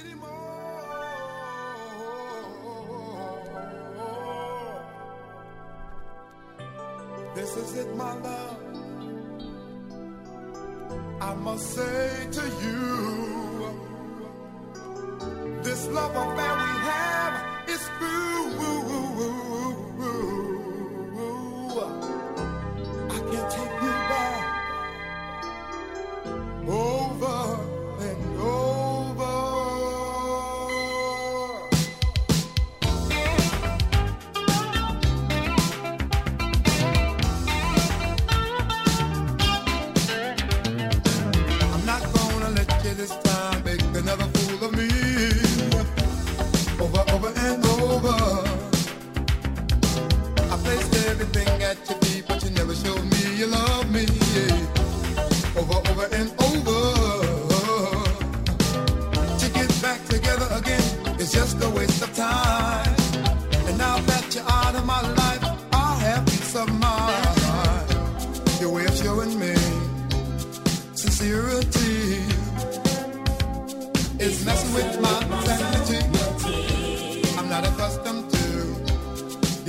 anymore. This is it, my love. I must say to you, this love affair.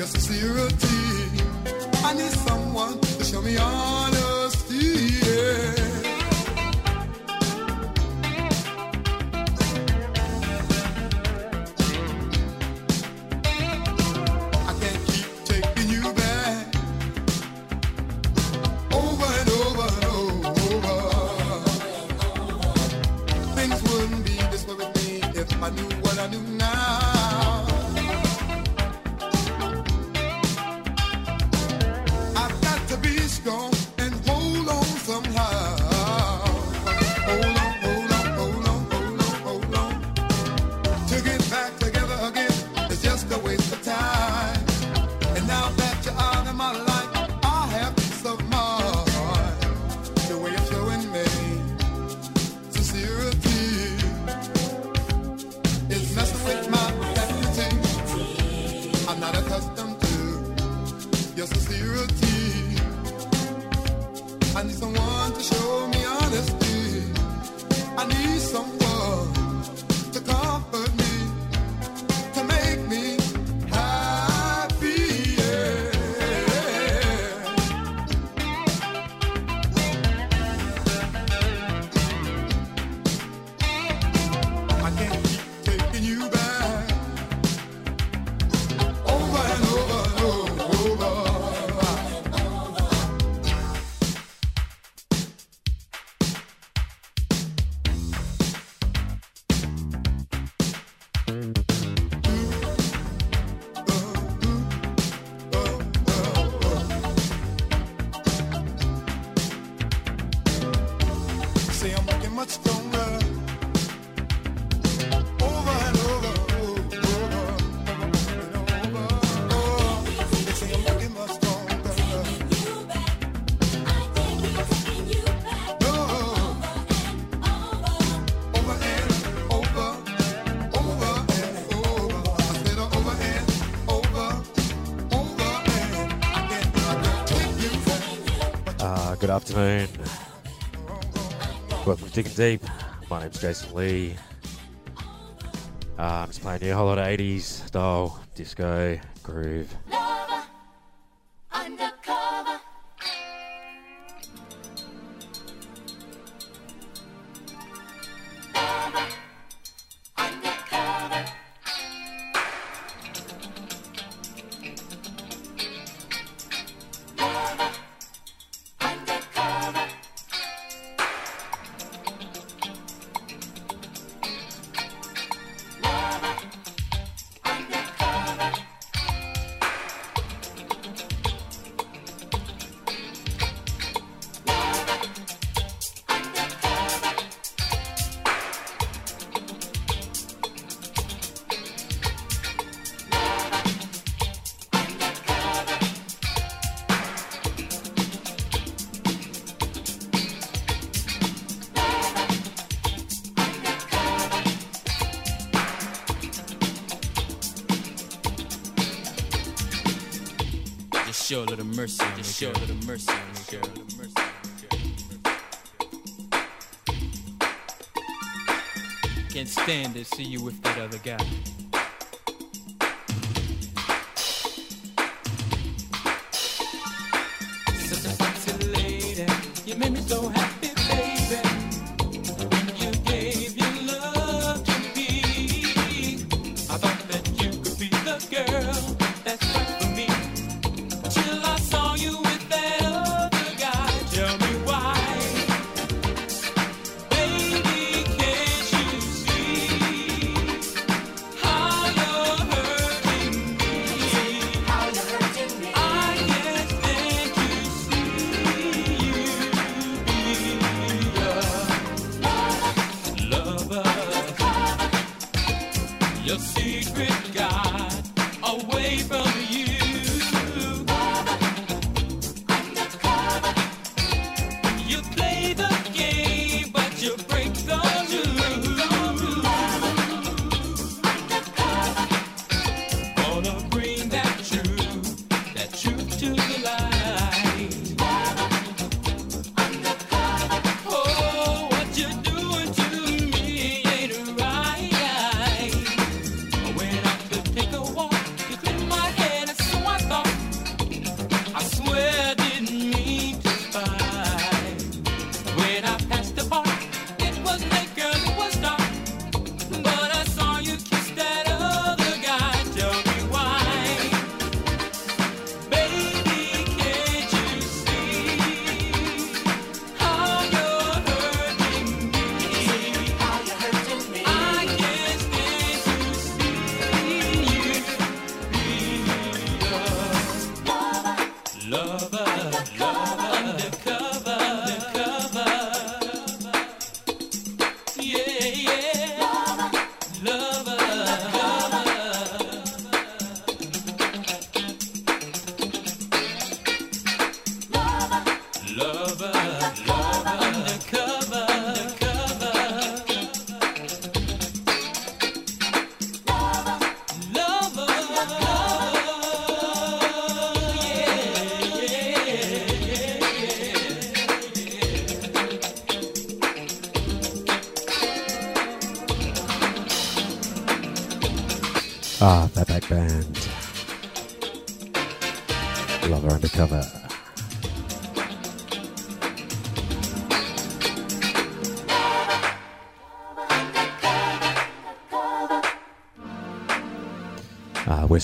Yes, zero. afternoon. Welcome to Digging Deep. My name's Jason Lee. Uh, I'm just playing new whole lot of 80s style disco groove. Show a little mercy. Just show a little mercy on the girl. Can't stand to see you with that other guy.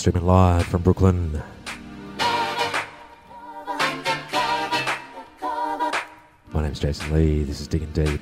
streaming live from Brooklyn. My name's Jason Lee. This is Digging Deep.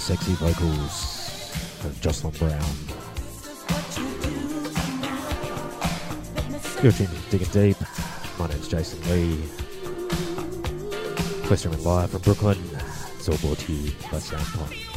sexy vocals of Jocelyn Brown. You're tuned Digging Deep. My name's Jason Lee. Question Live from Brooklyn. It's all brought to you by Soundpond.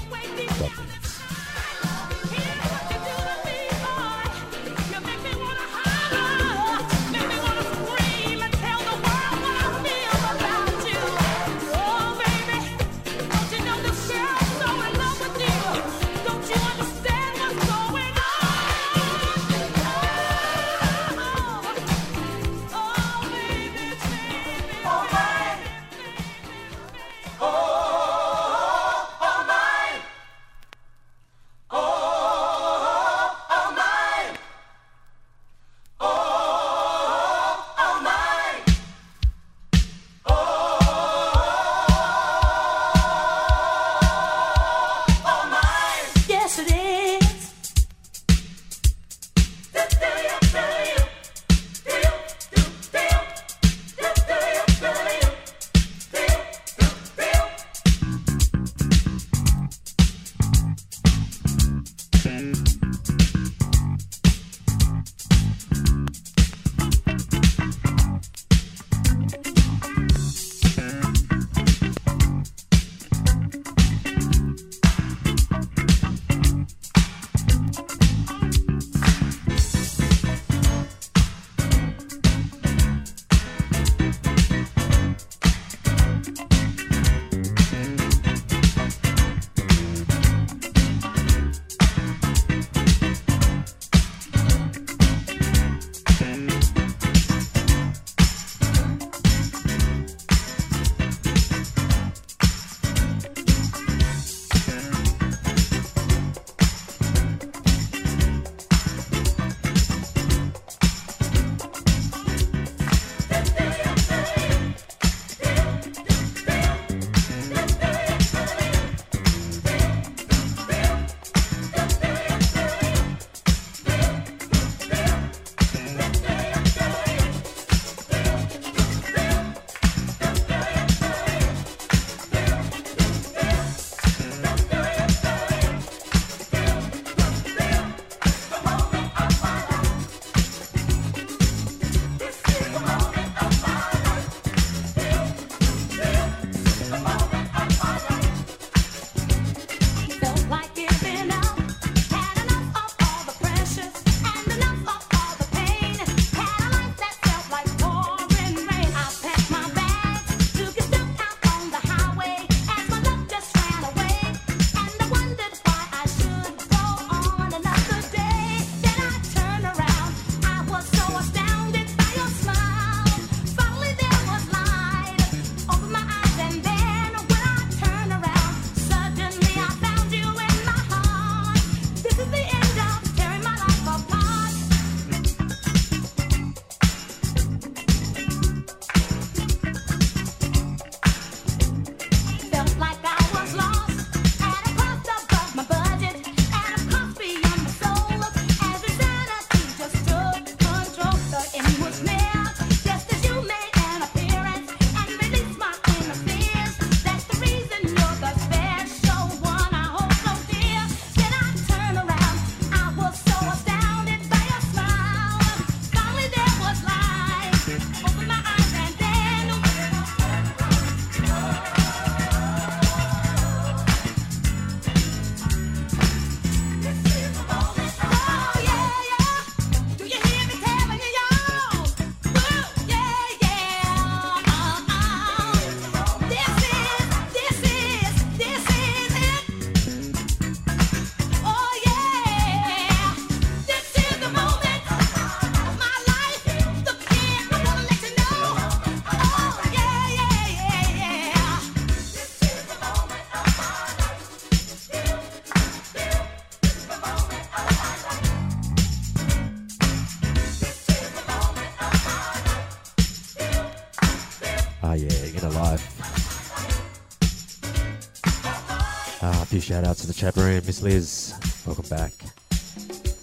to the chat room. Miss Liz, welcome back.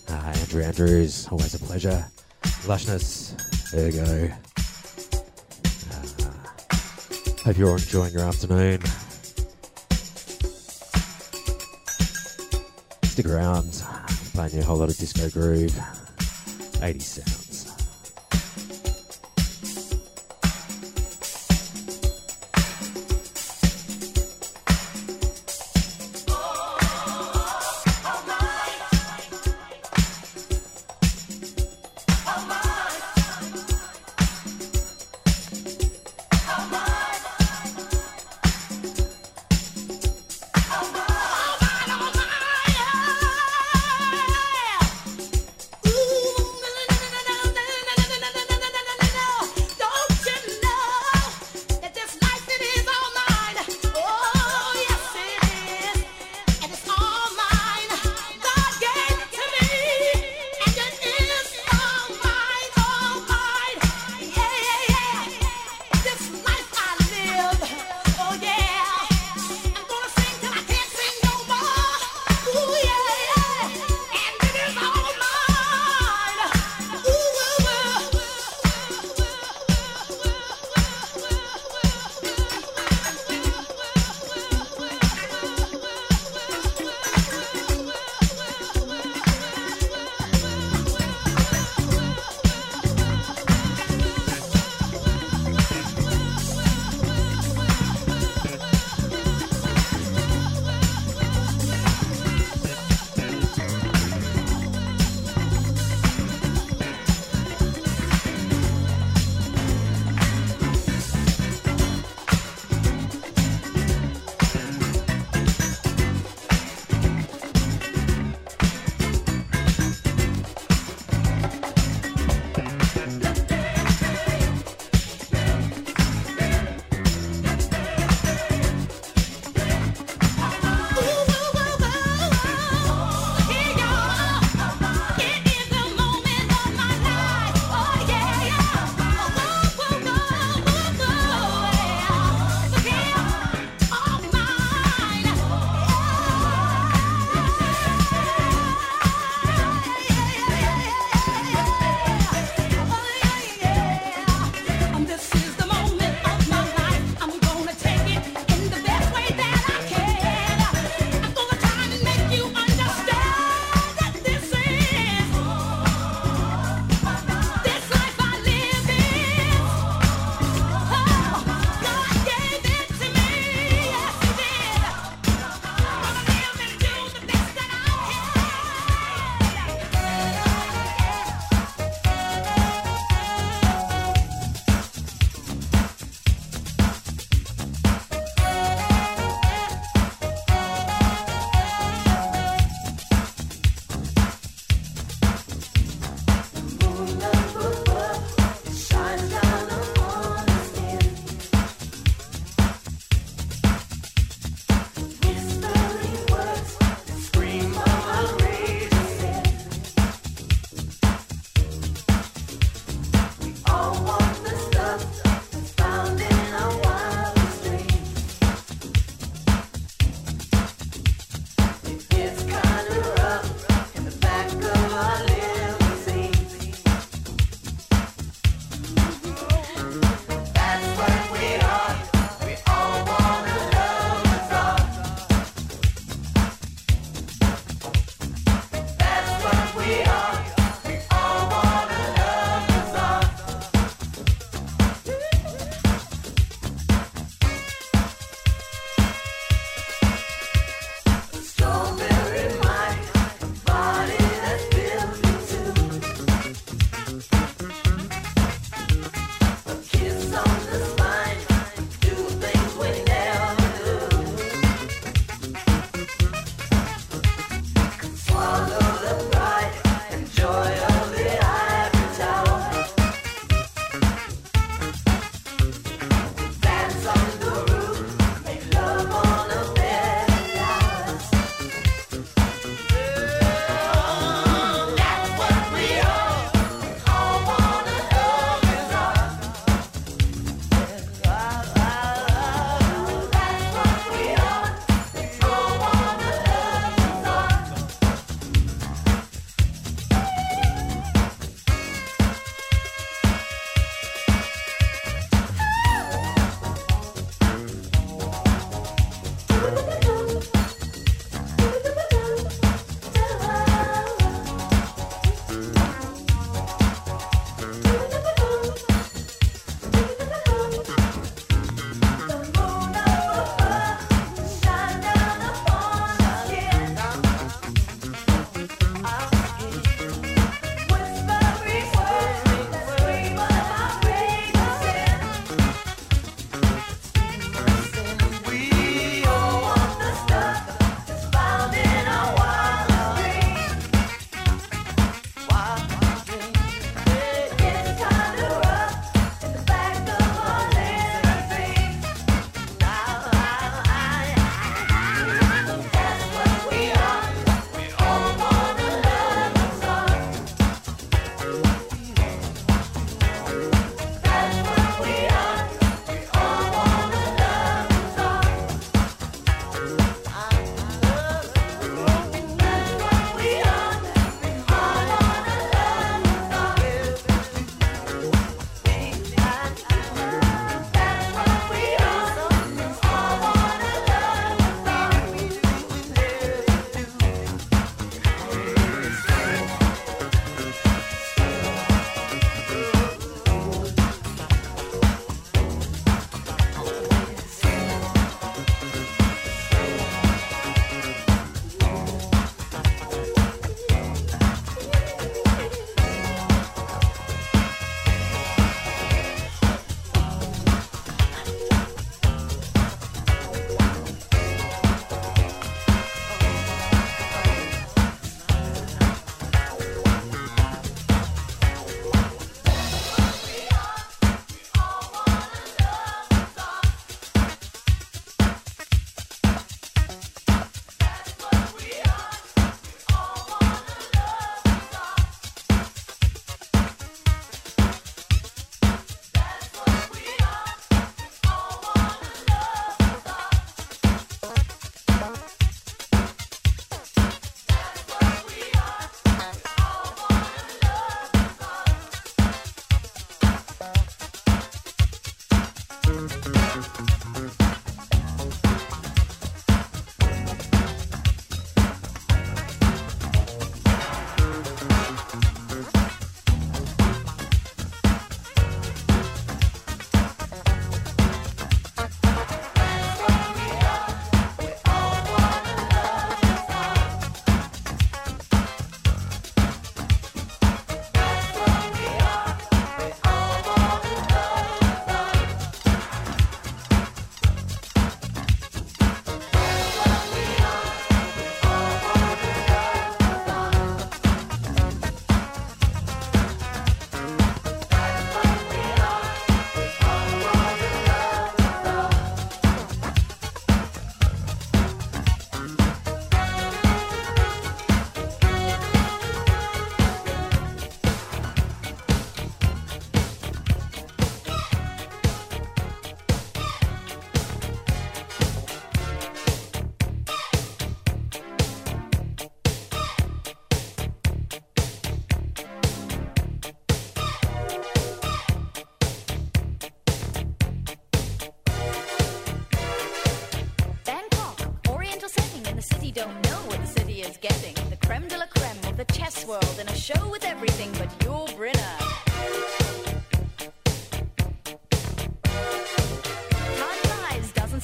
Uh, Andrew Andrews, always a pleasure. Lushness, there we go. Uh, hope you're enjoying your afternoon. Stick around, playing you a whole lot of disco groove. Eighty seven.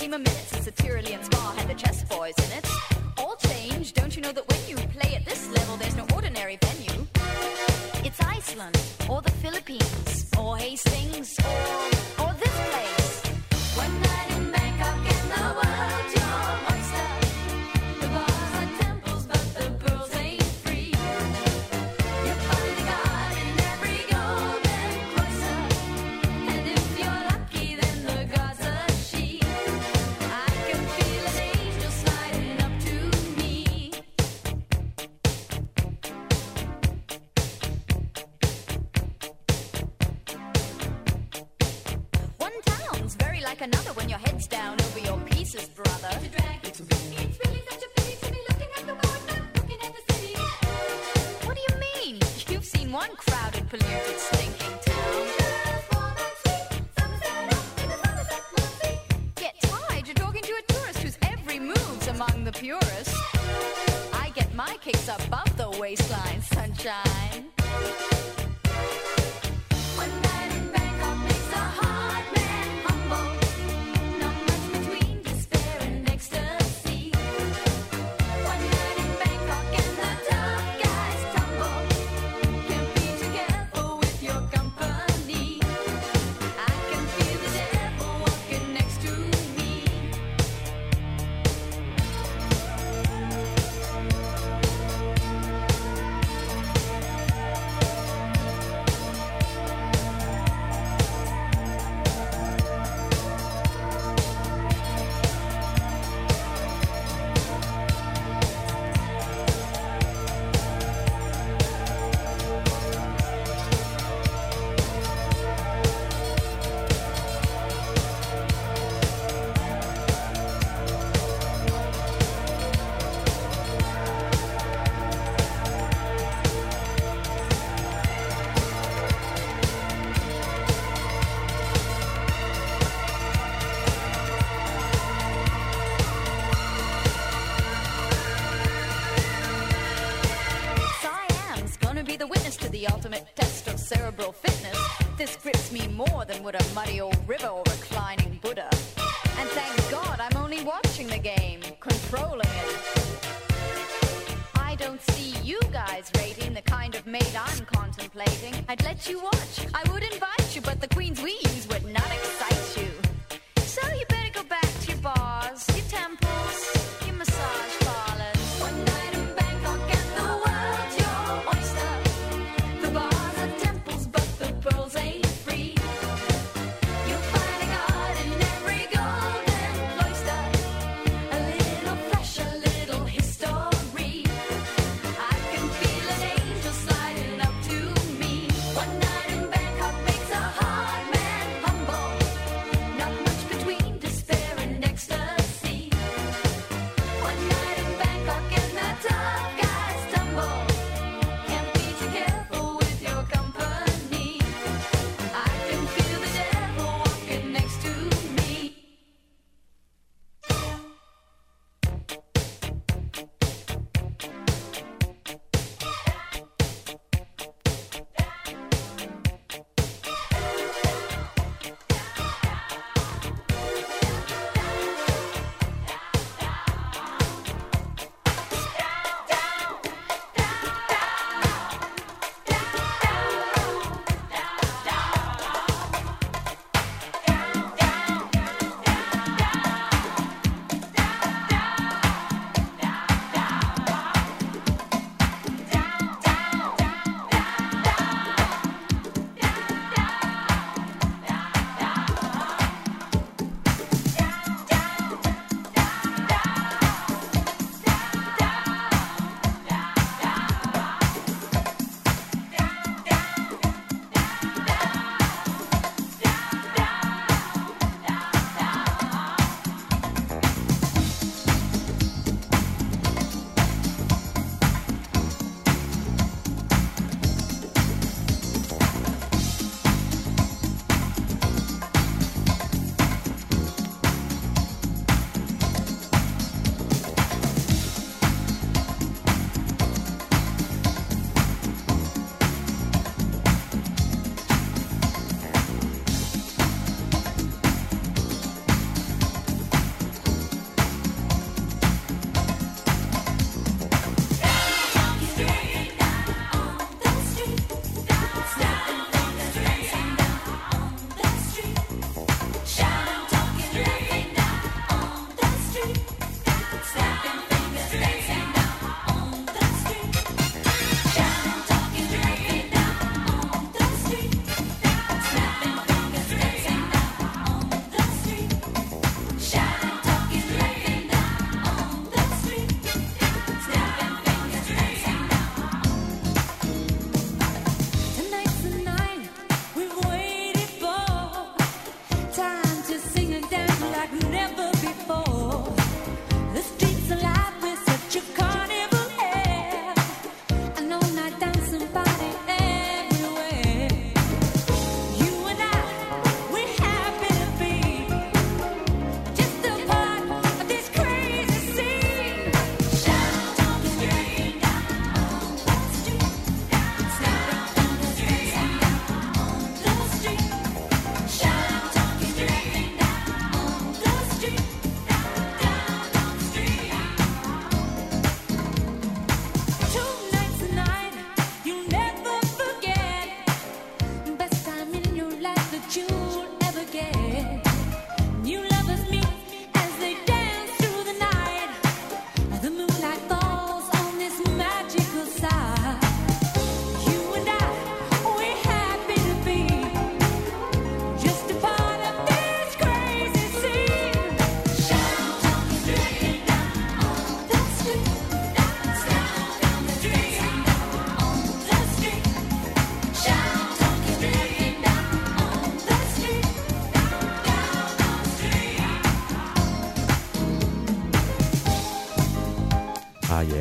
steamer minutes and satirically spa had the chess boys in it.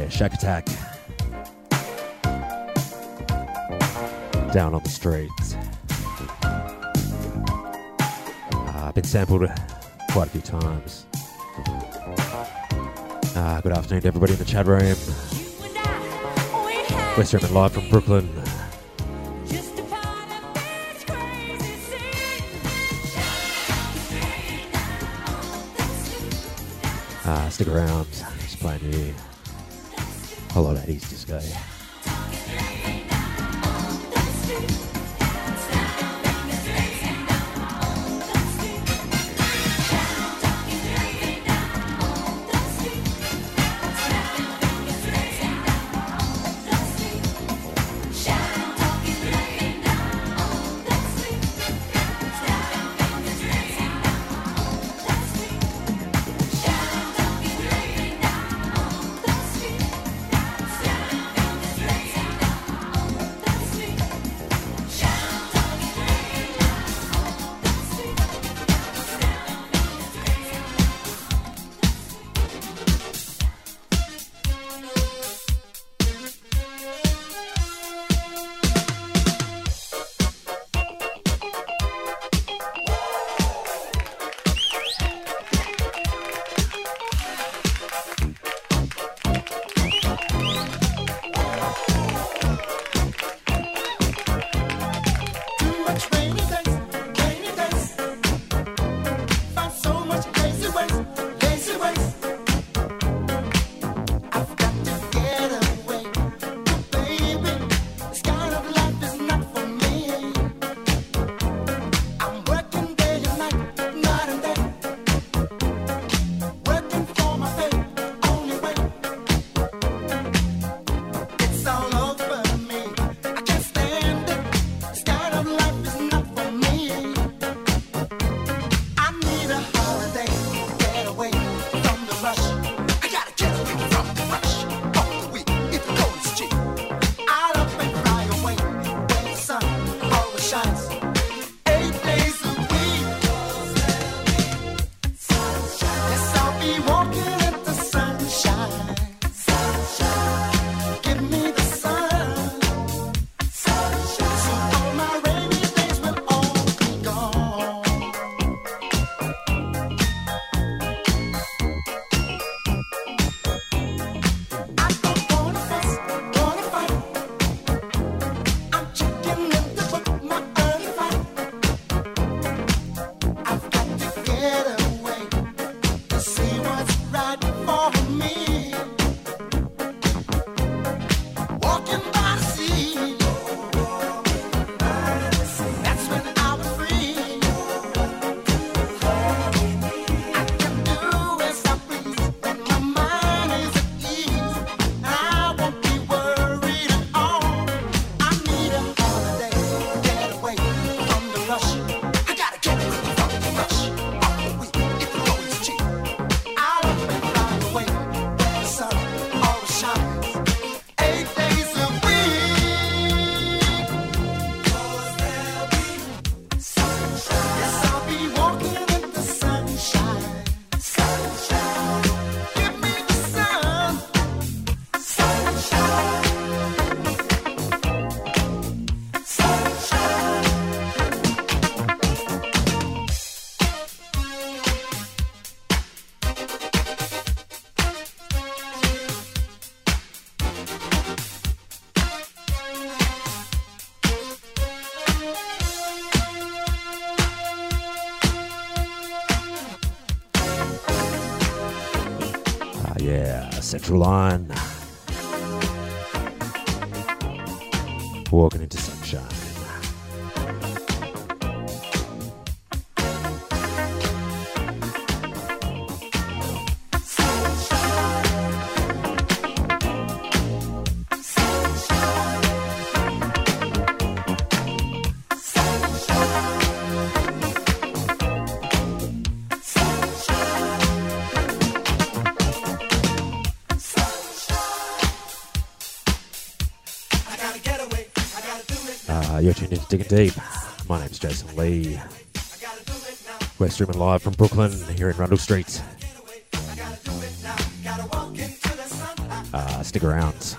Shakatak. Down on the streets. Uh, been sampled quite a few times. Uh, good afternoon to everybody in the chat room. West and live from Brooklyn. Uh, stick around. Just playing whole lot Central Line. Digging Deep. My name's Jason Lee. We're streaming live from Brooklyn here in Rundle Street. Uh, stick around.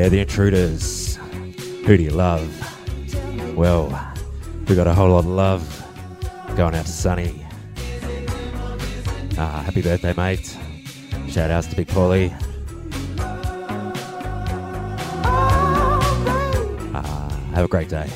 Yeah, the intruders. Who do you love? Well, we got a whole lot of love going out to Sunny. Ah, happy birthday, mate. Shout outs to Big Paulie. Ah, have a great day.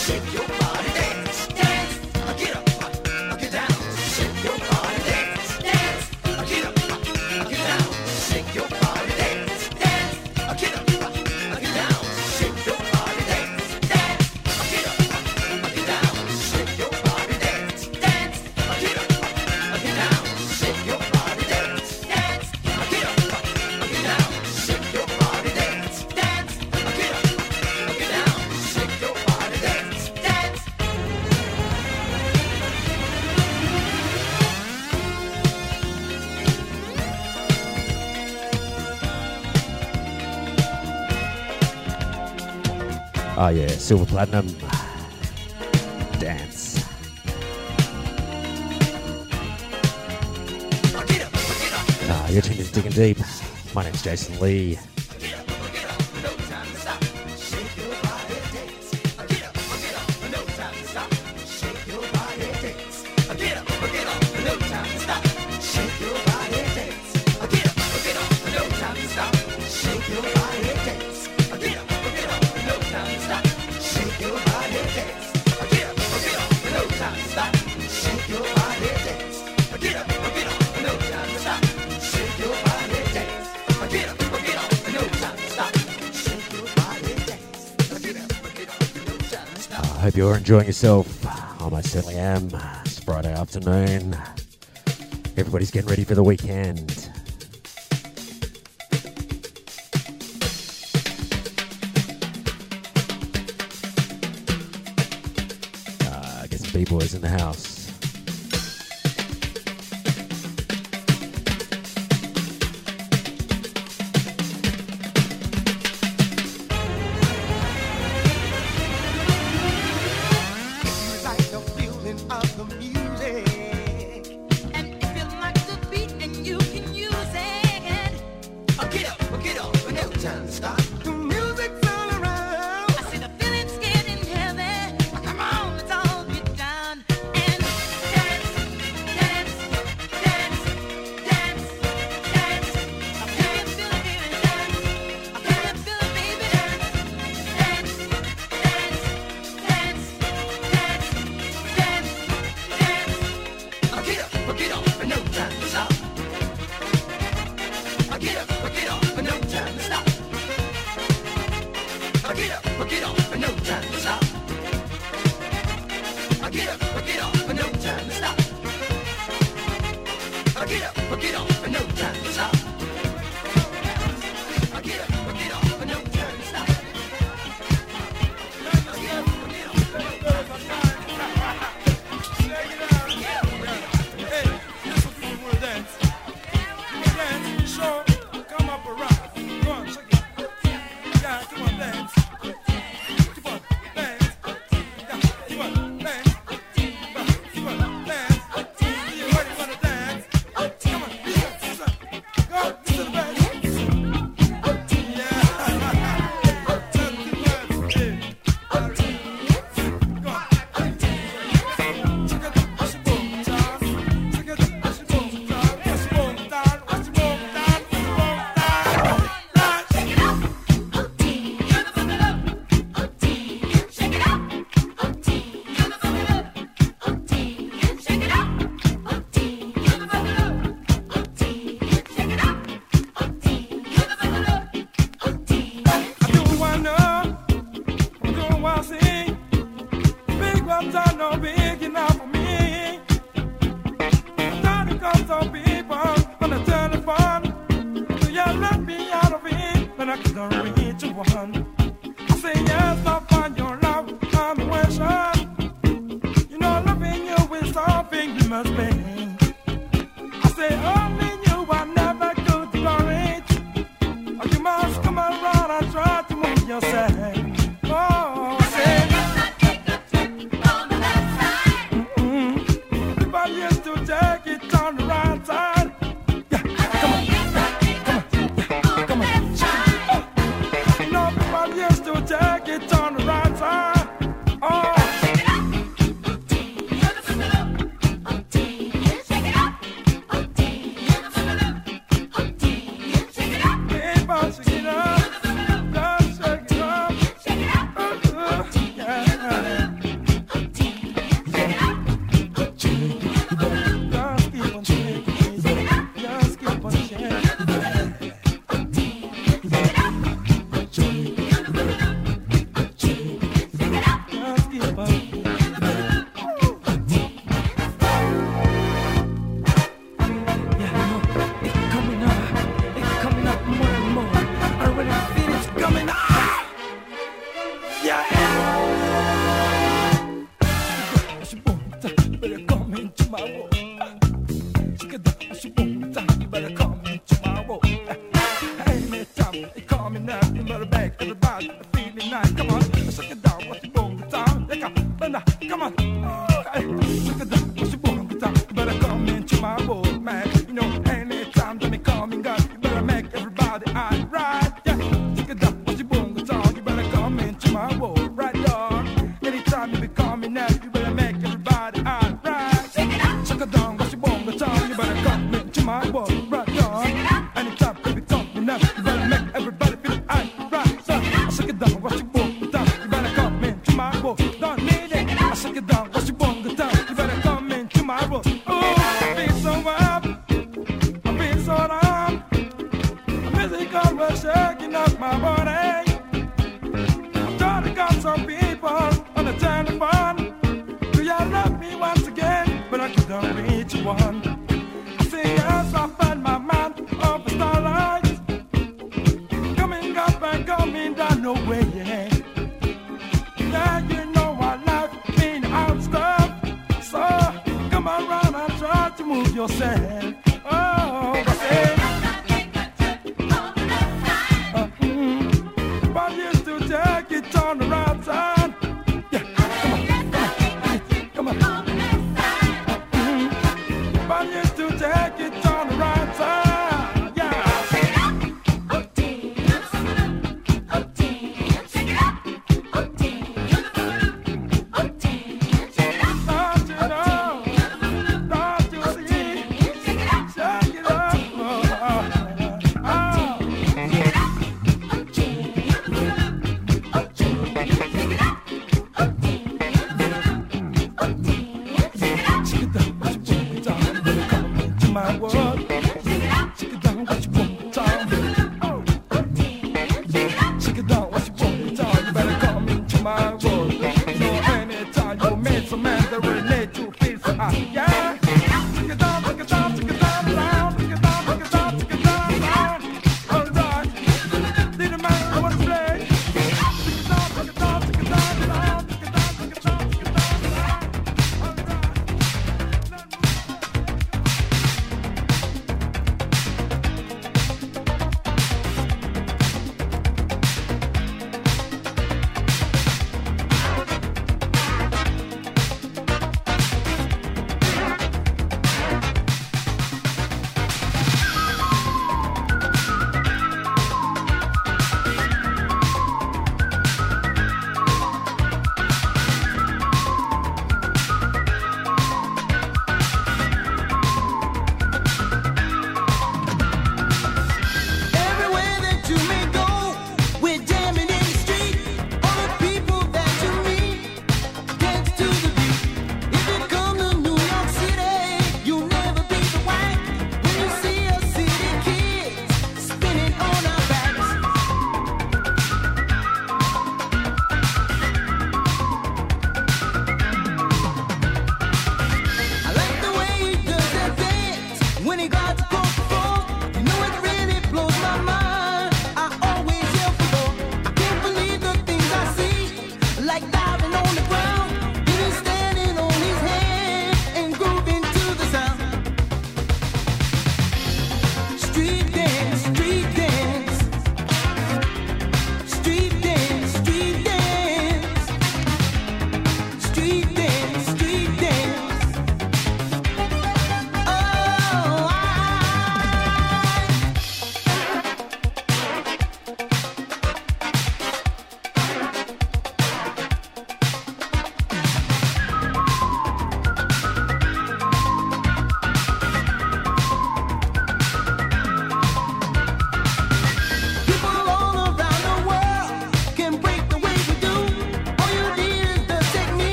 shake your Silver Platinum. Dance. Ah, your team is digging deep. My name's Jason Lee. enjoying yourself? I most certainly am. It's Friday afternoon. Everybody's getting ready for the weekend.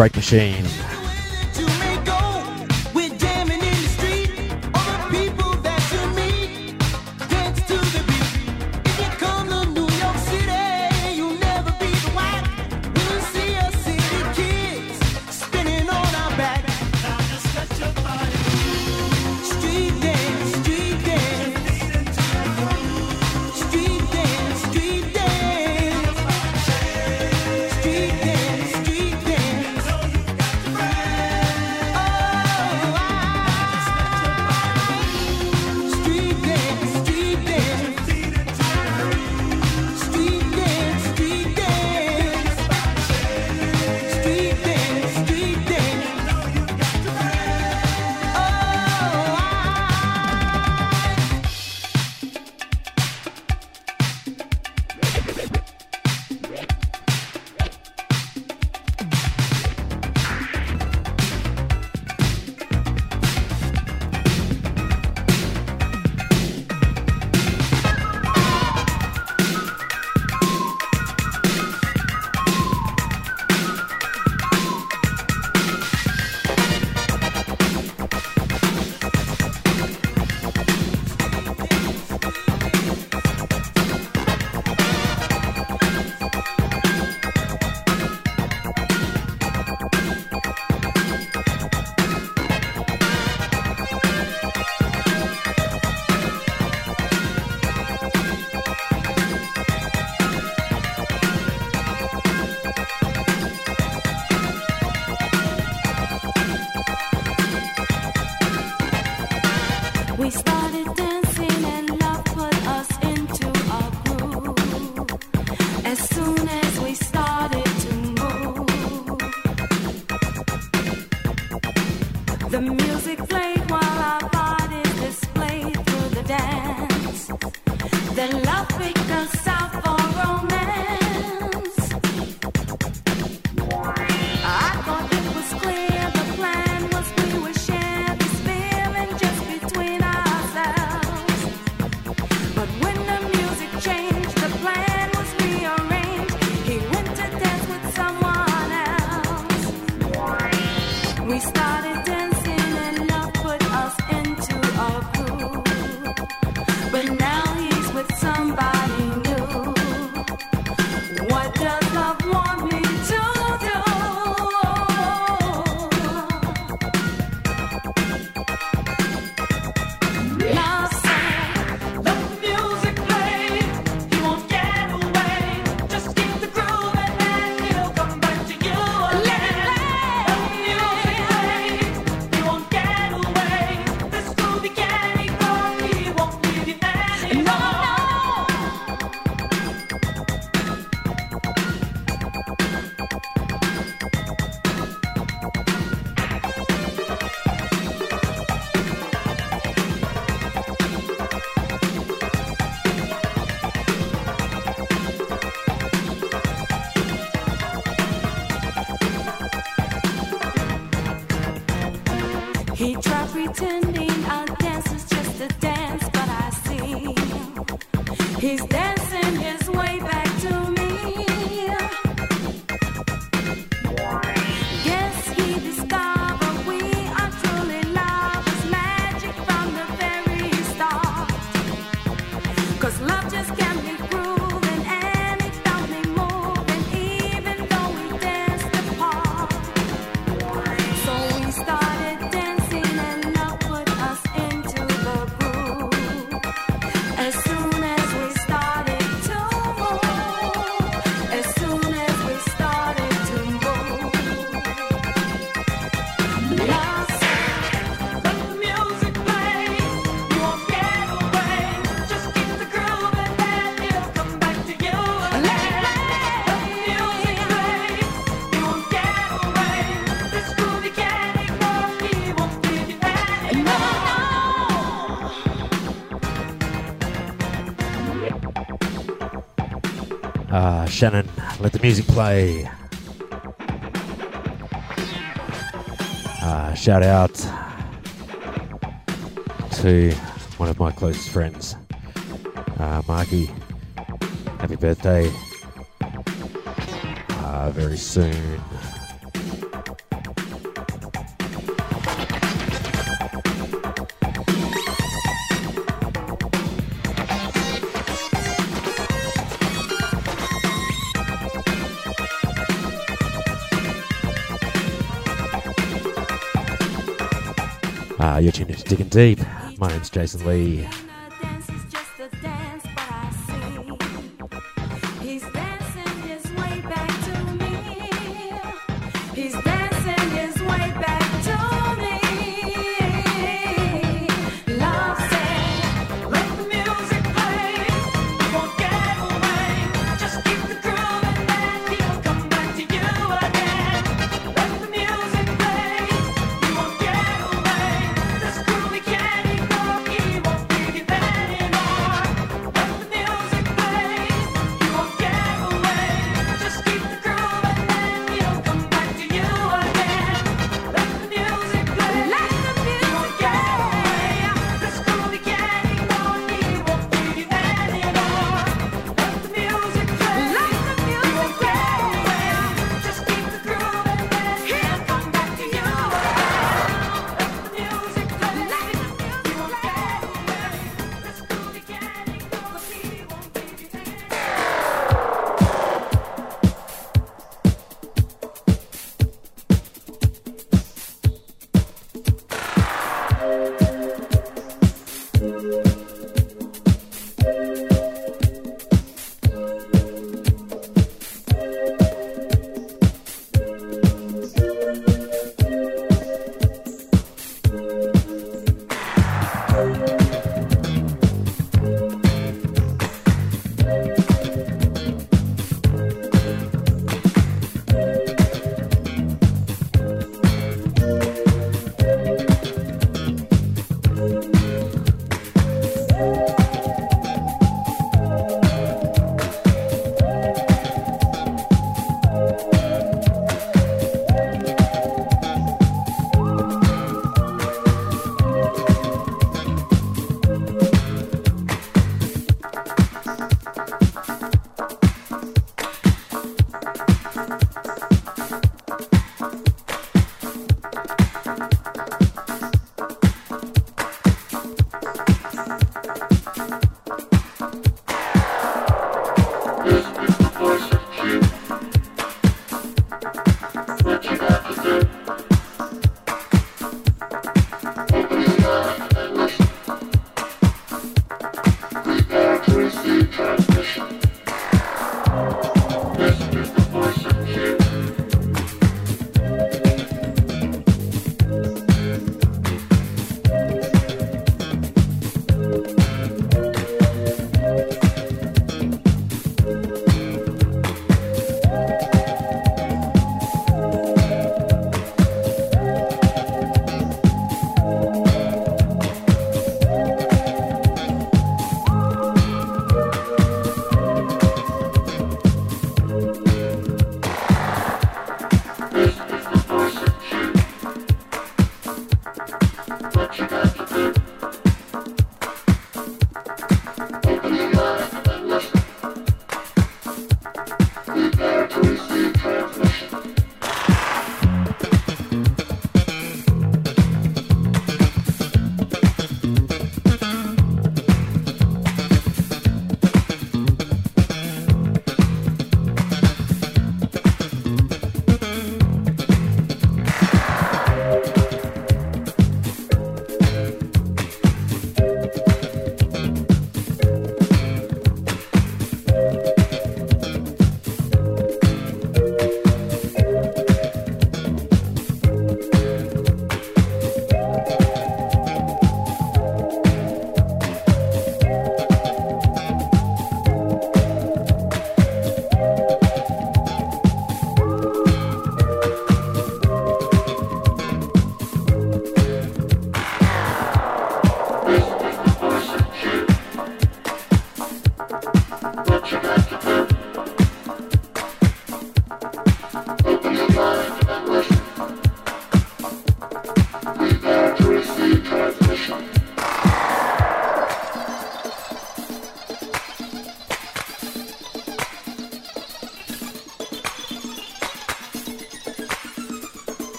Break Machine. pretend Shannon. Let the music play. Uh, shout out to one of my closest friends, uh, Marky. Happy birthday. Uh, very soon. Deep. My name's Jason Lee.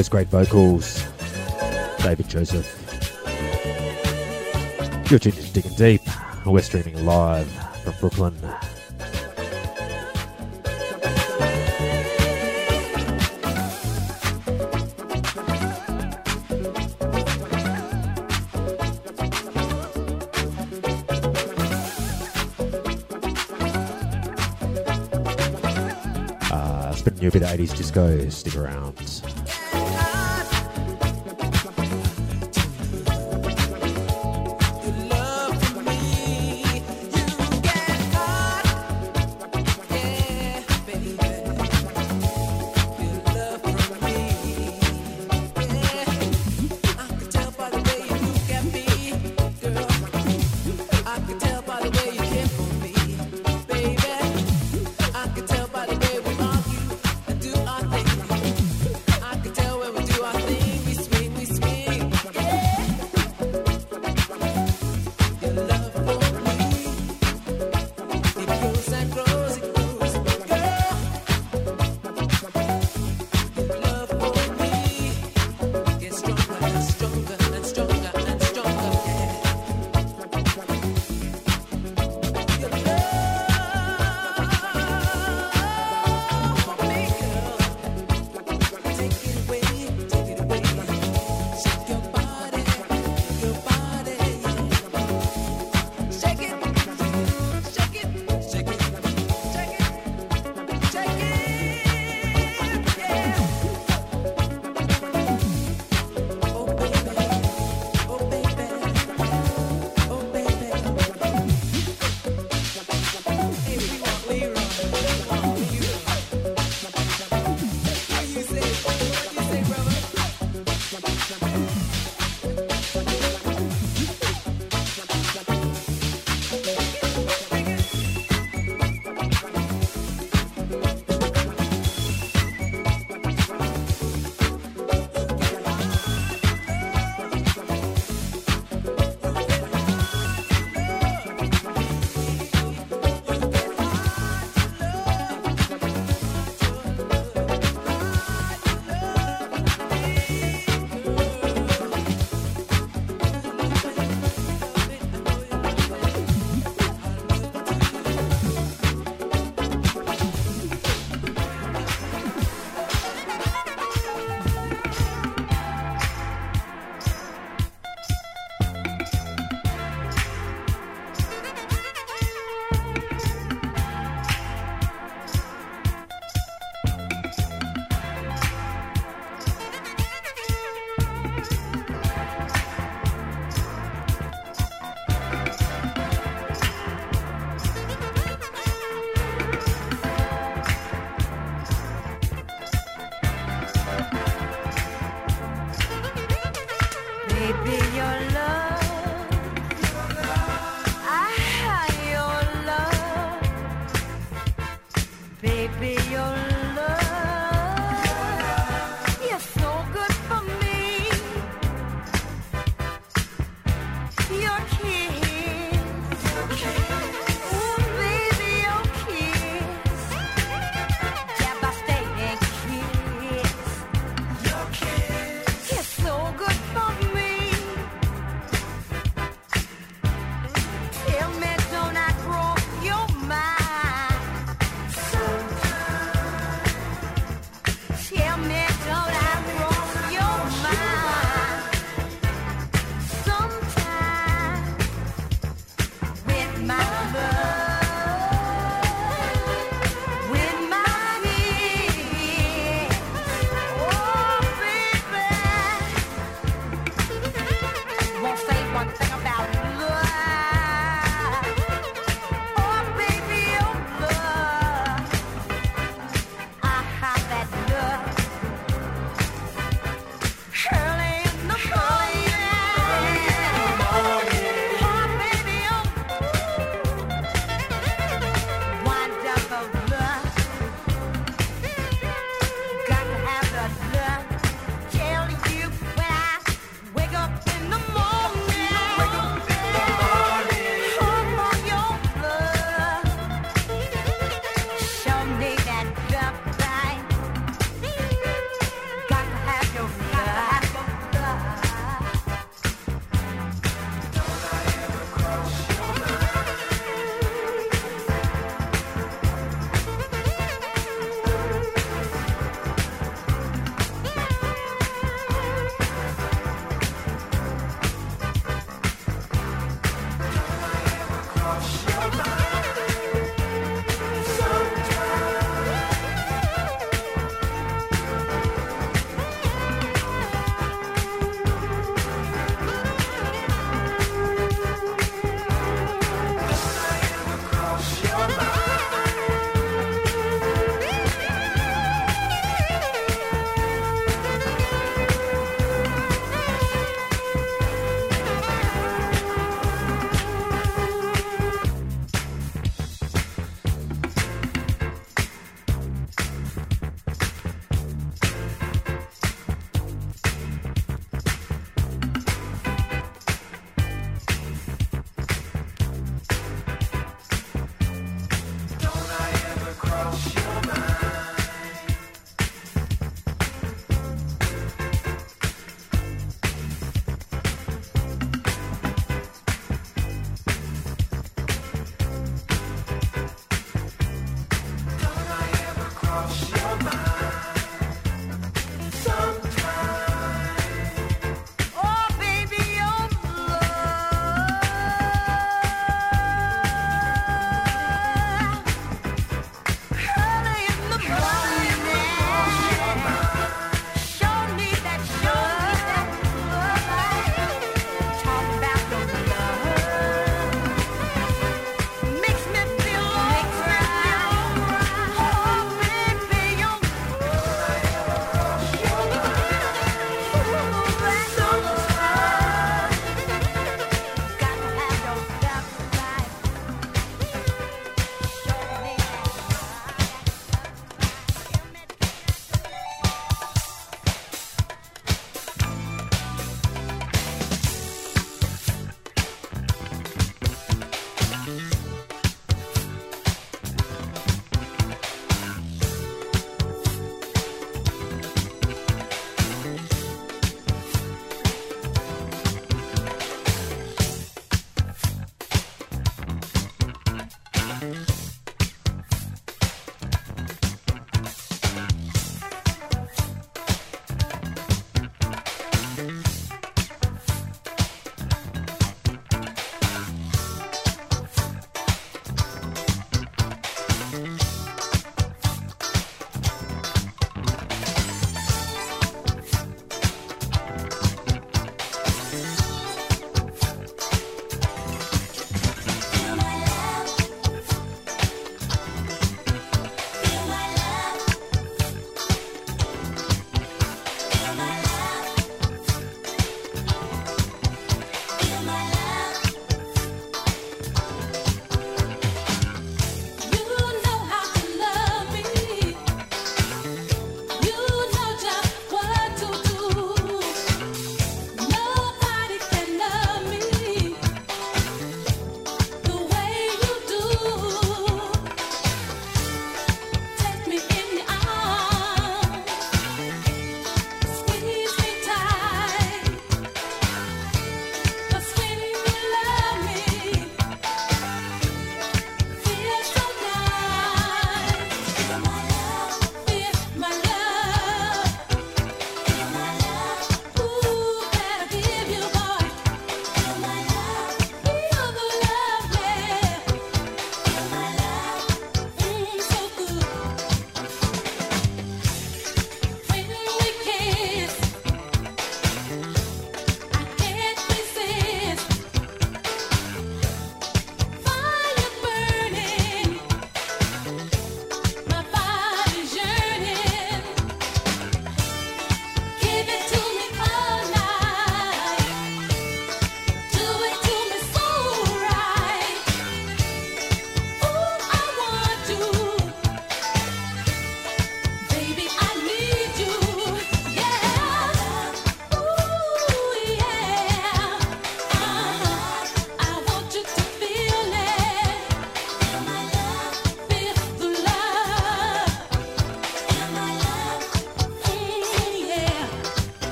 Those great vocals, David Joseph. You're tuned to Digging Deep. We're streaming live from BRKLYN. Uh, spinning you a bit of 80s disco. Stick around.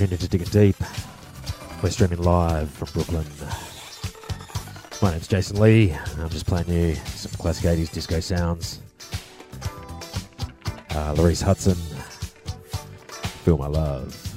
tuned into Digging Deep. We're streaming live from BRKLYN. My name's Jason Lee. I'm just playing you some classic 80s disco sounds. Uh, Larice Hudson, Feel My Love.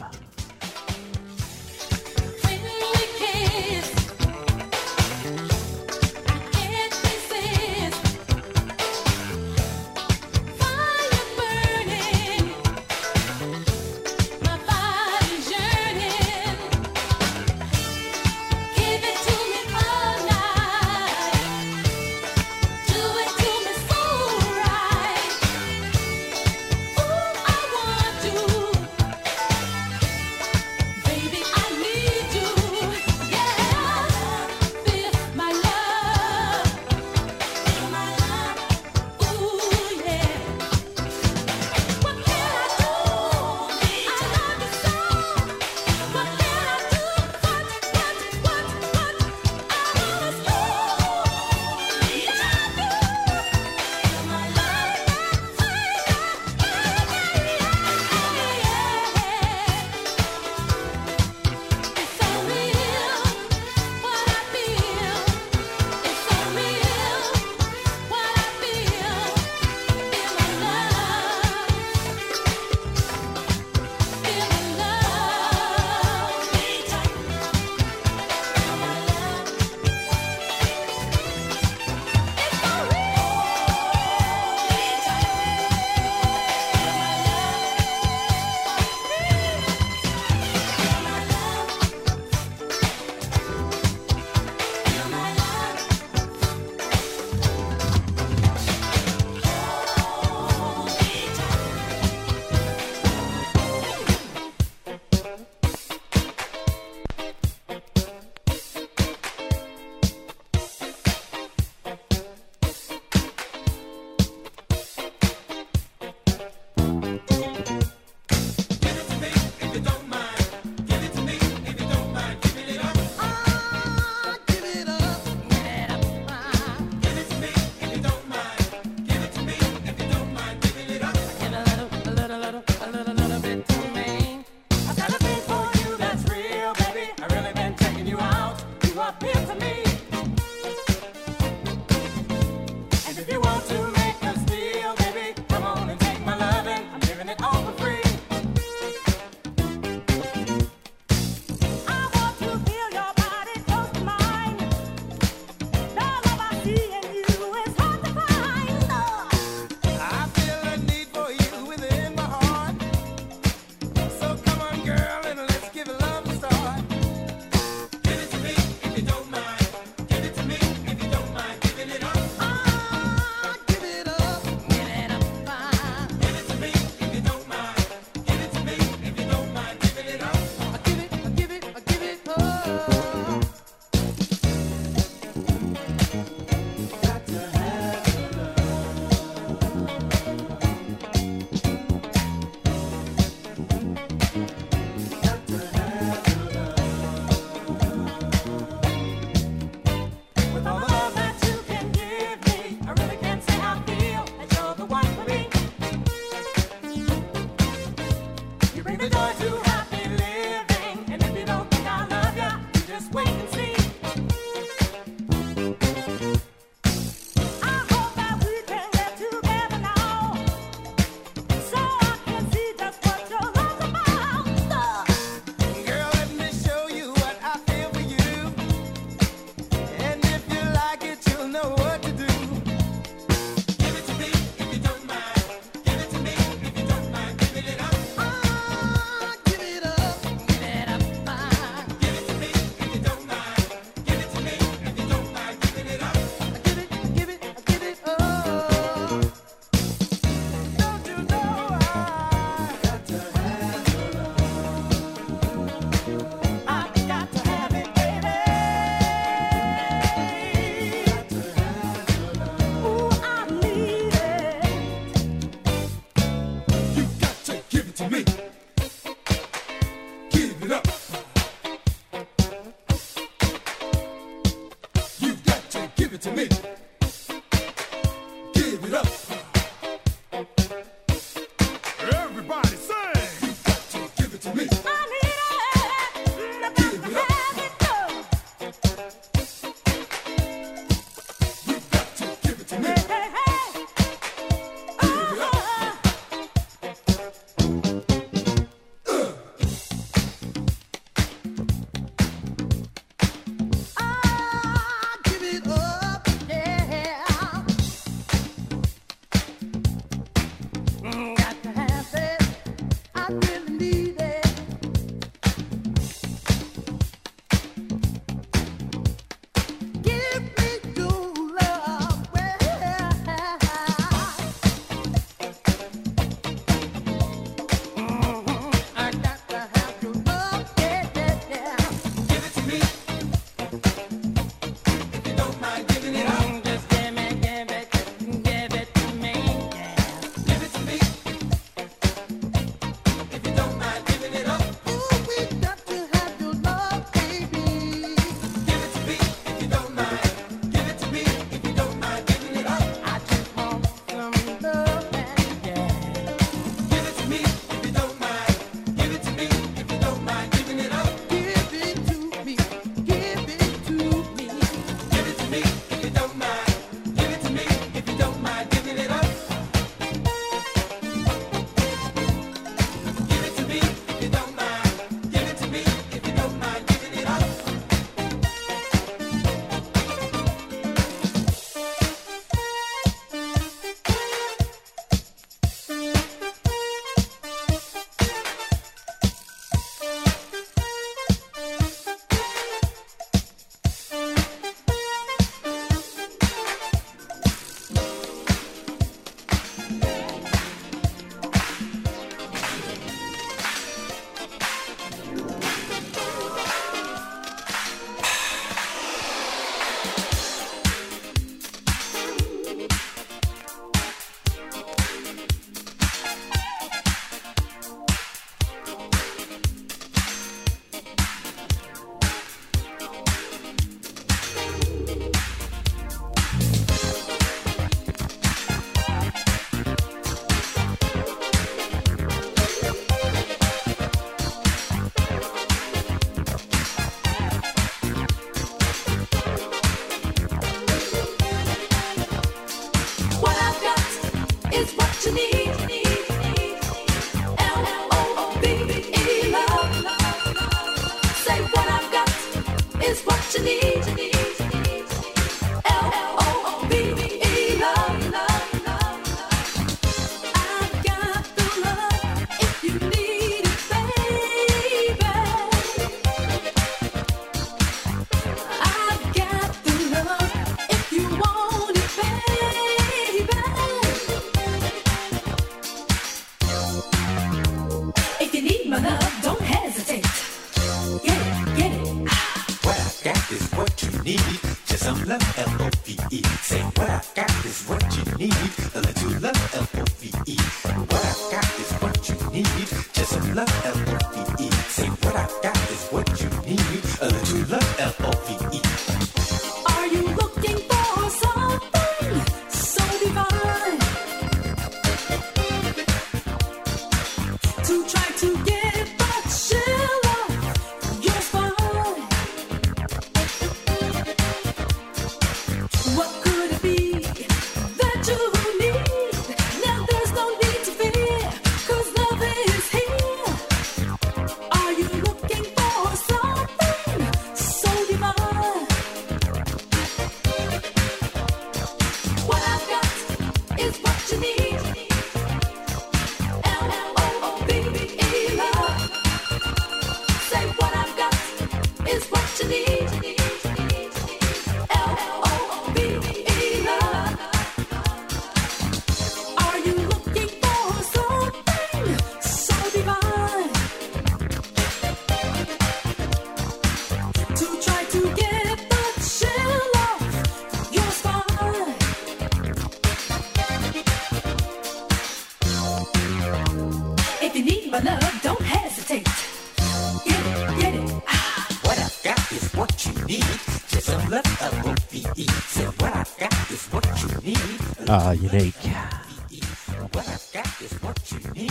are unique.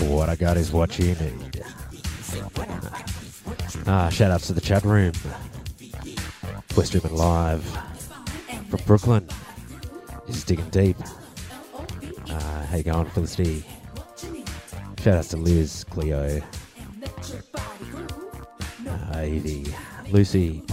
What I got is what you need. Ah, shout outs to the chat room. We're streaming live from BRKLYN. This is digging deep. Uh, how you going, Felicity? Shout outs to Liz, Cleo, uh, Evie, Lucy,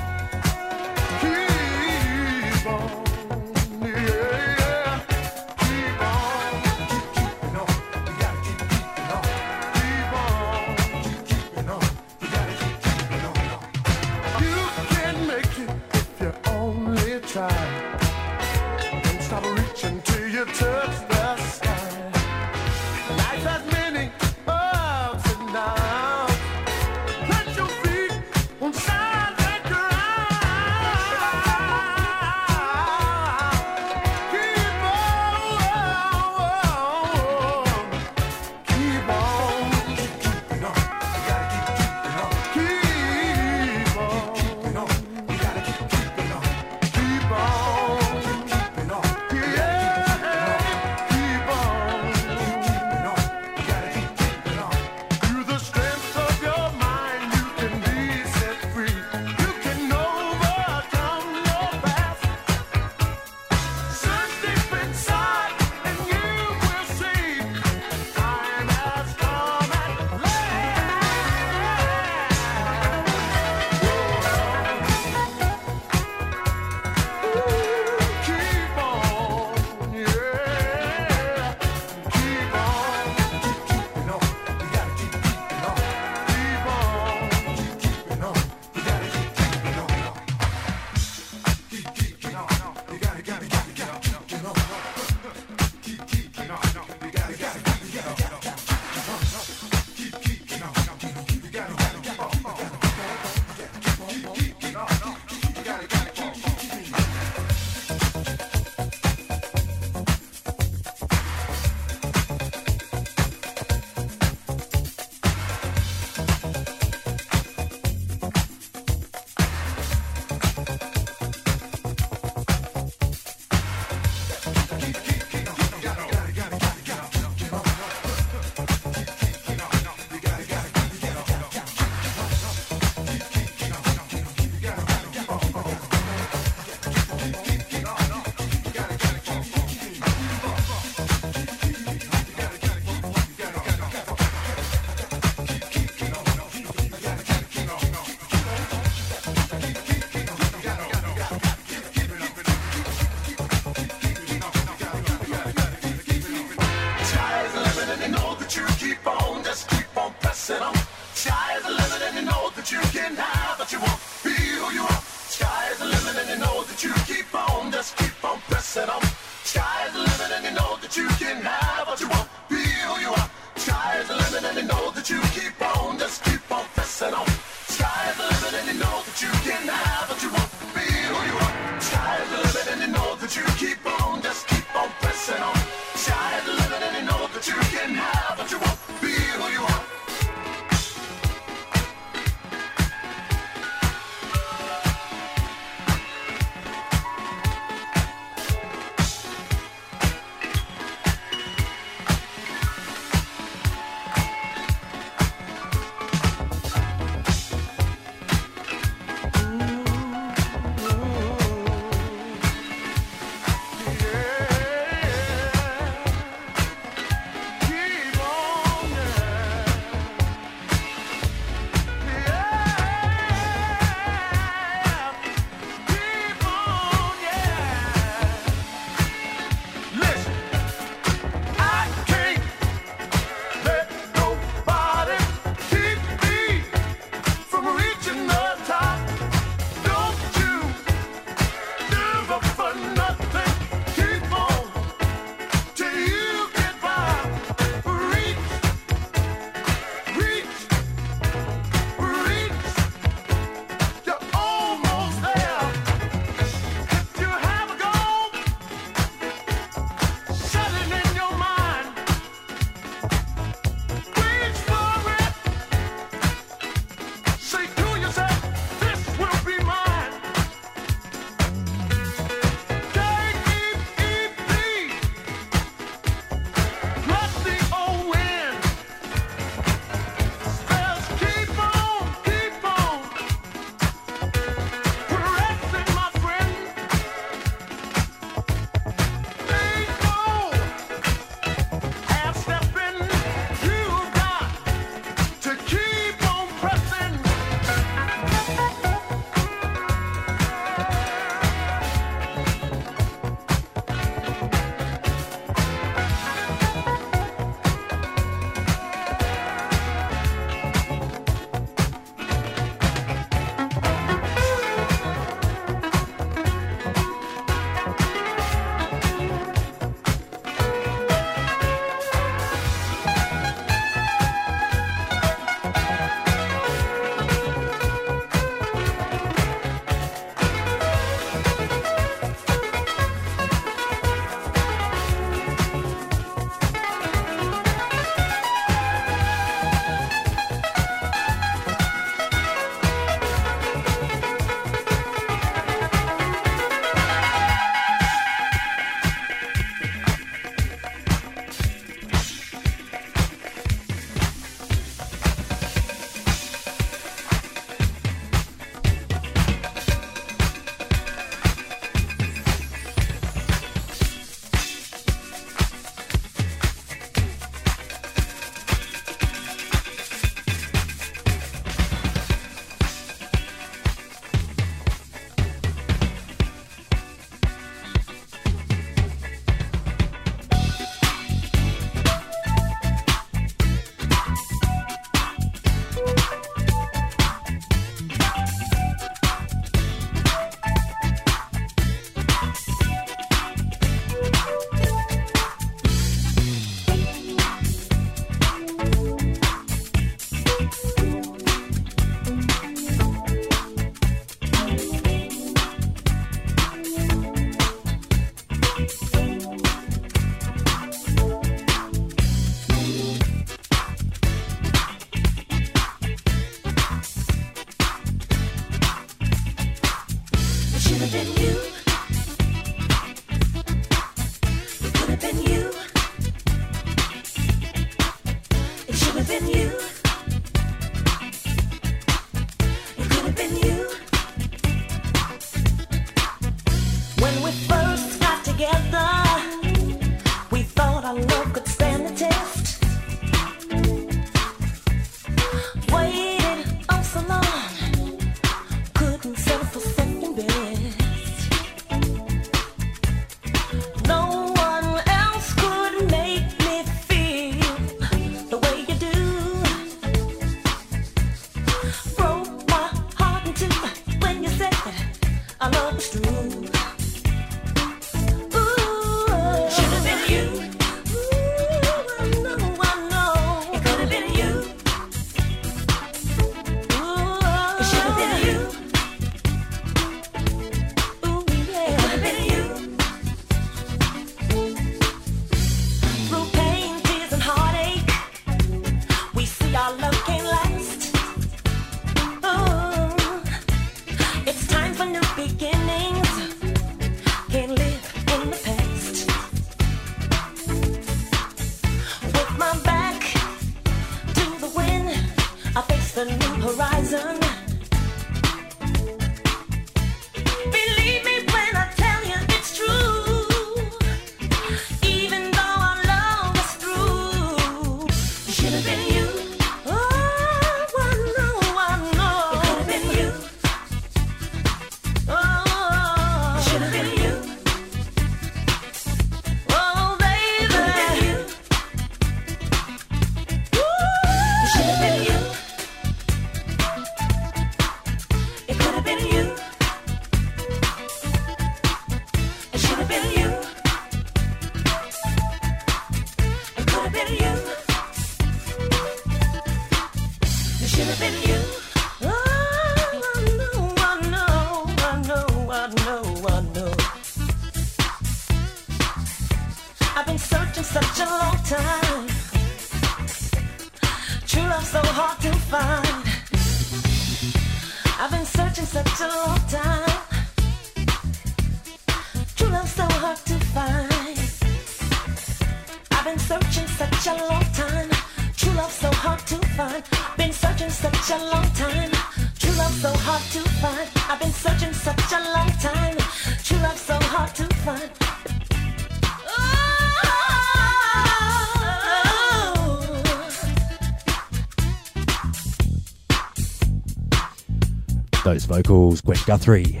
Guthrie.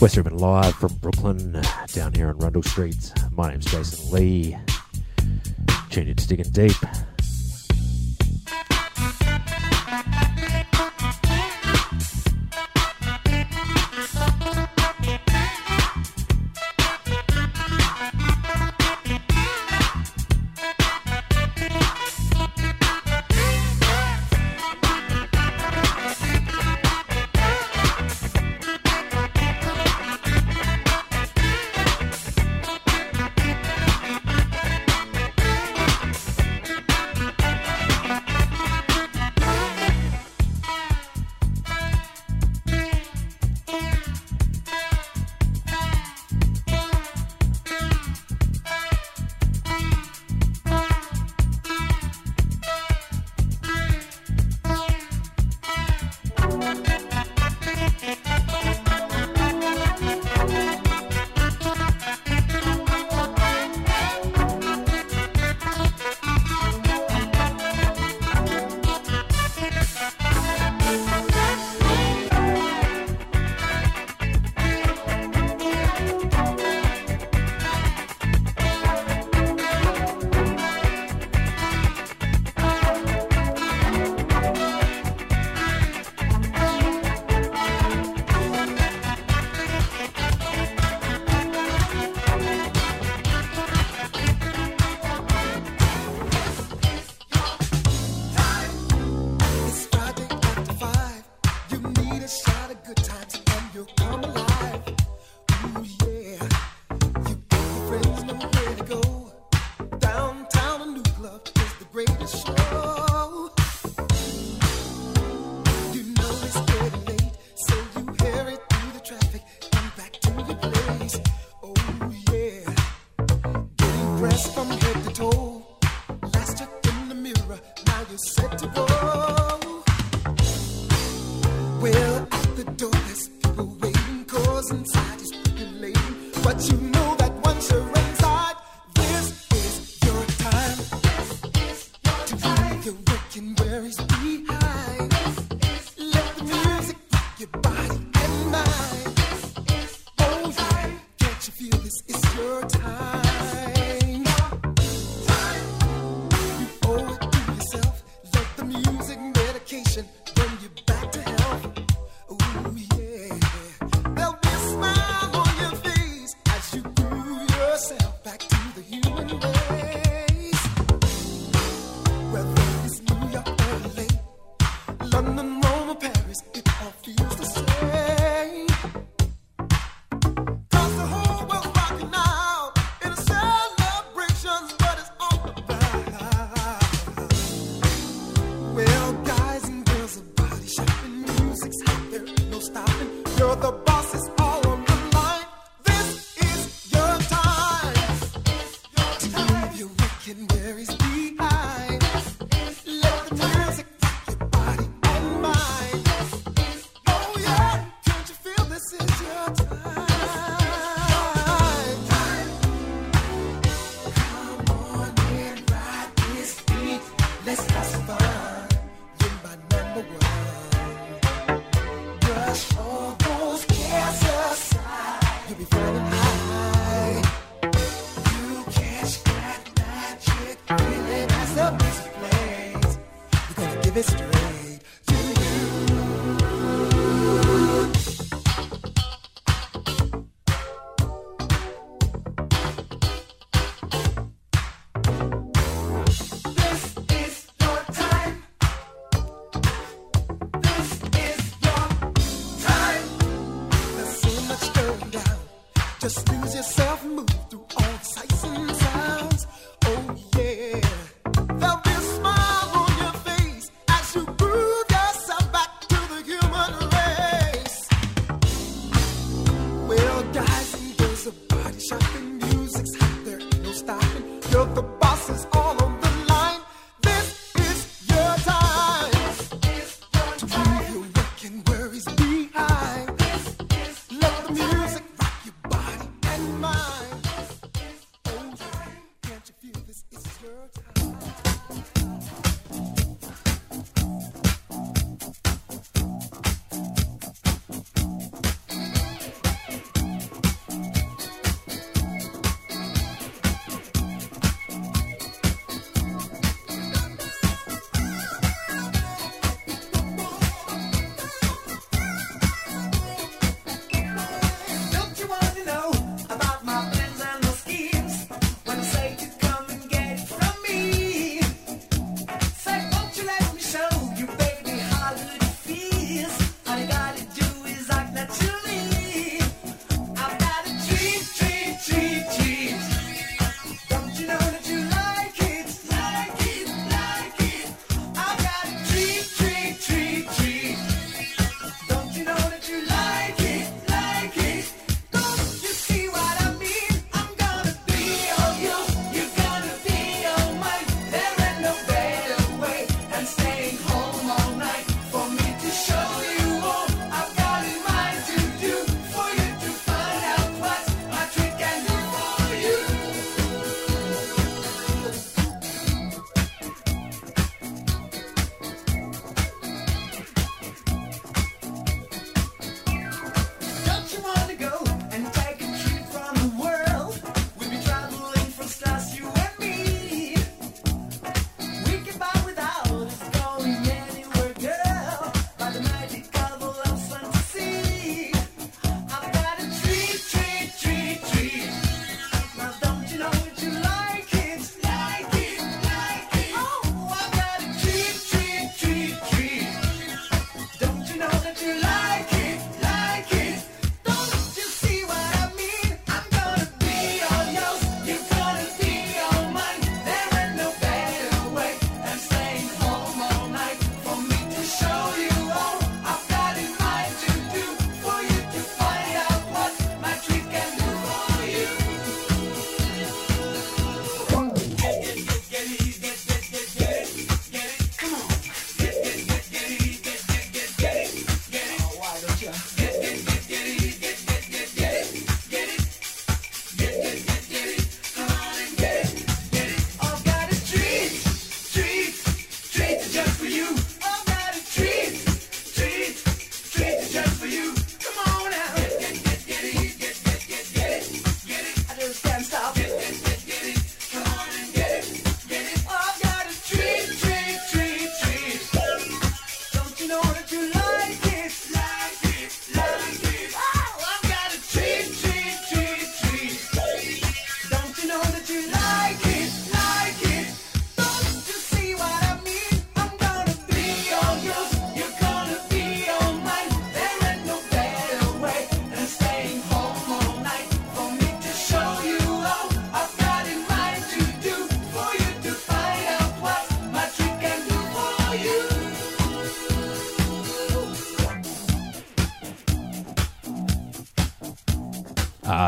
West Ribbon Live from BRKLYN, down here on Rundle Street. My name's Jason Lee. Tune in to Digging Deep.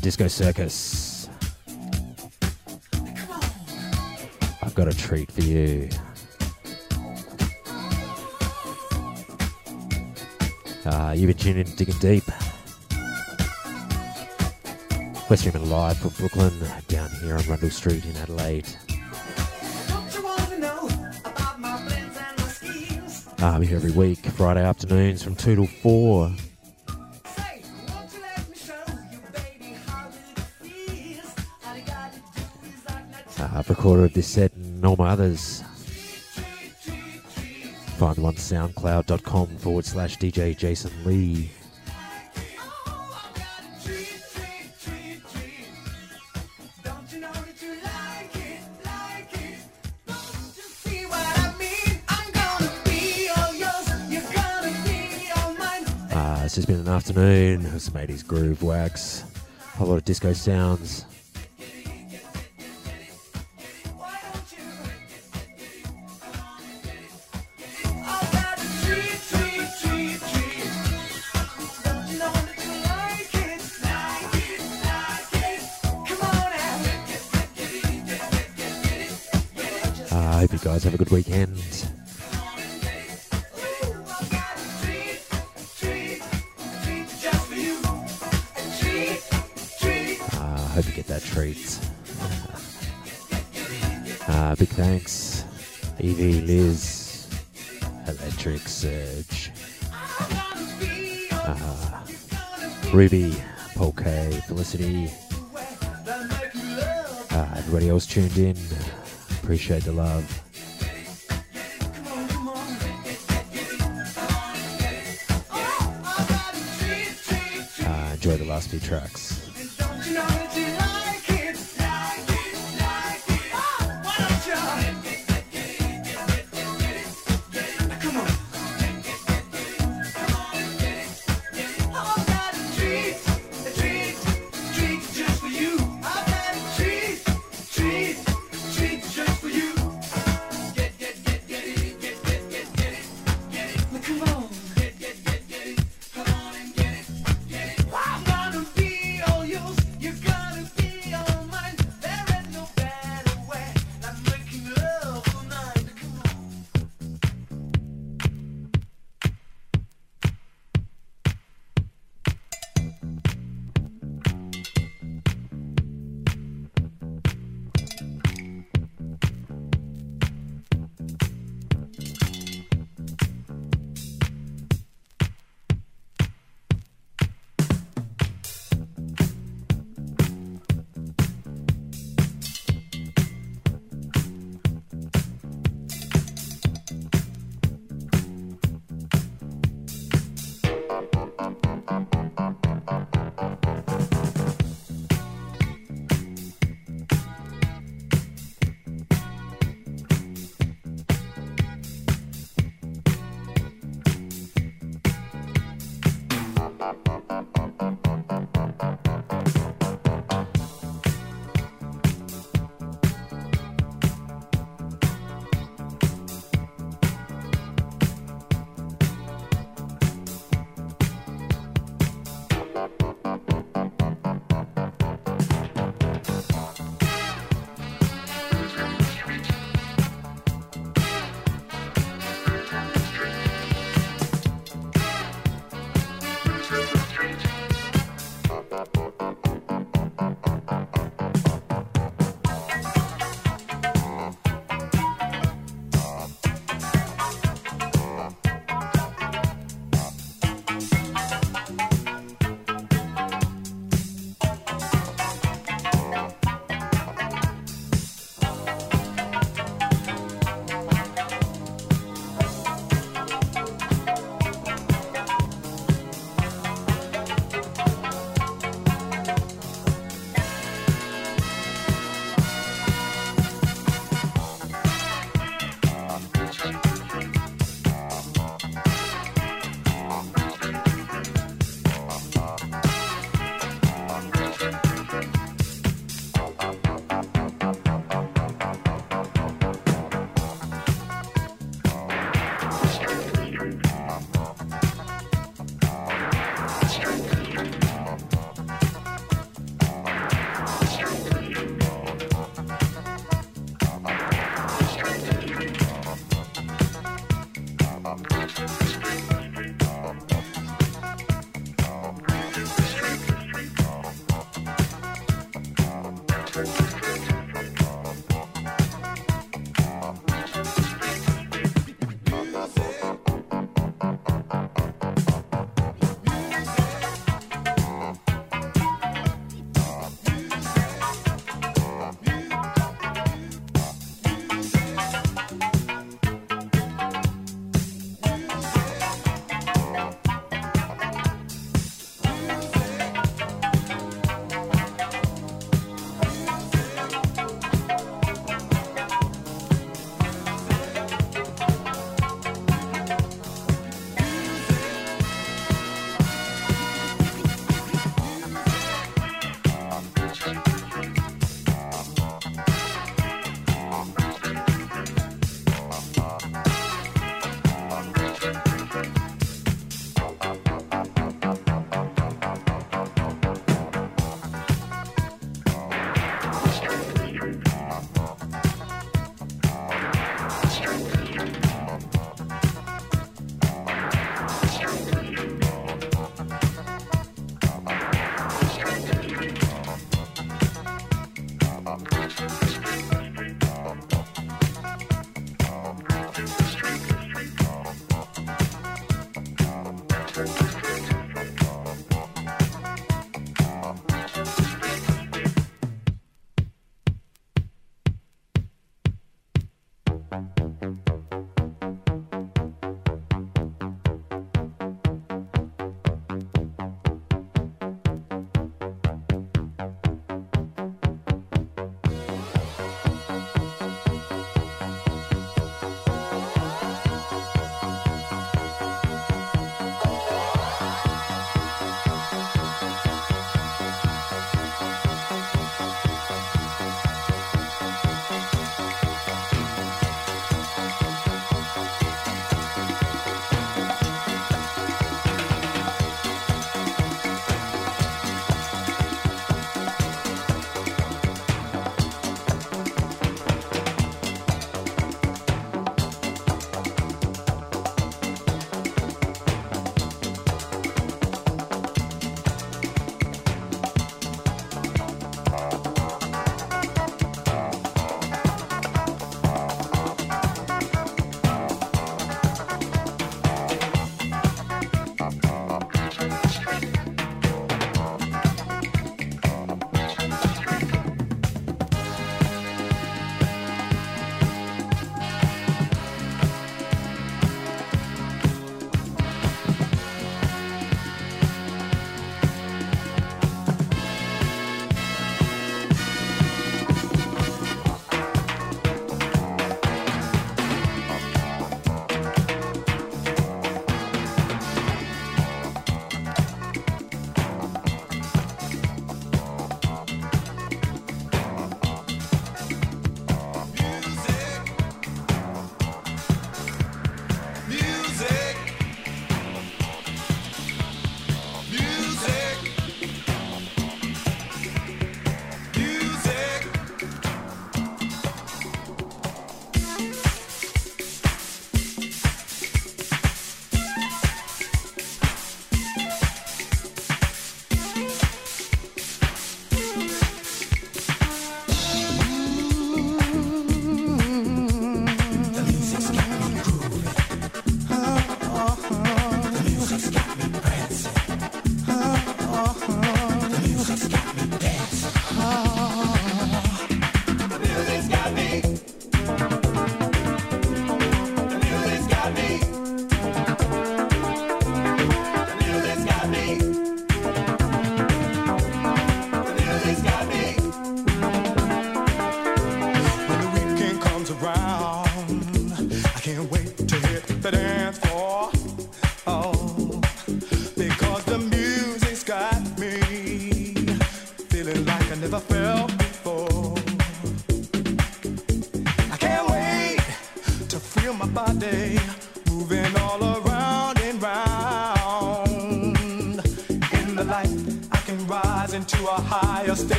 Disco Circus. I've got a treat for you. Uh, you've been tuning in Digging Deep. We're streaming live from BRKLYN, down here on Rundle Street in Adelaide. I'm here every week, Friday afternoons from 2 till 4. of this set and all my others. Find them on soundcloud.com forward slash DJ Jason Lee. Uh, ah, this has been an afternoon of some 80s groove wax, a lot of disco sounds. Have a good weekend. Uh, hope you get that treat. Uh, big thanks, Evie, Liz, Electric Surge, uh, Ruby, Polke, Felicity, uh, everybody else tuned in. Appreciate the love. Enjoy the last few tracks.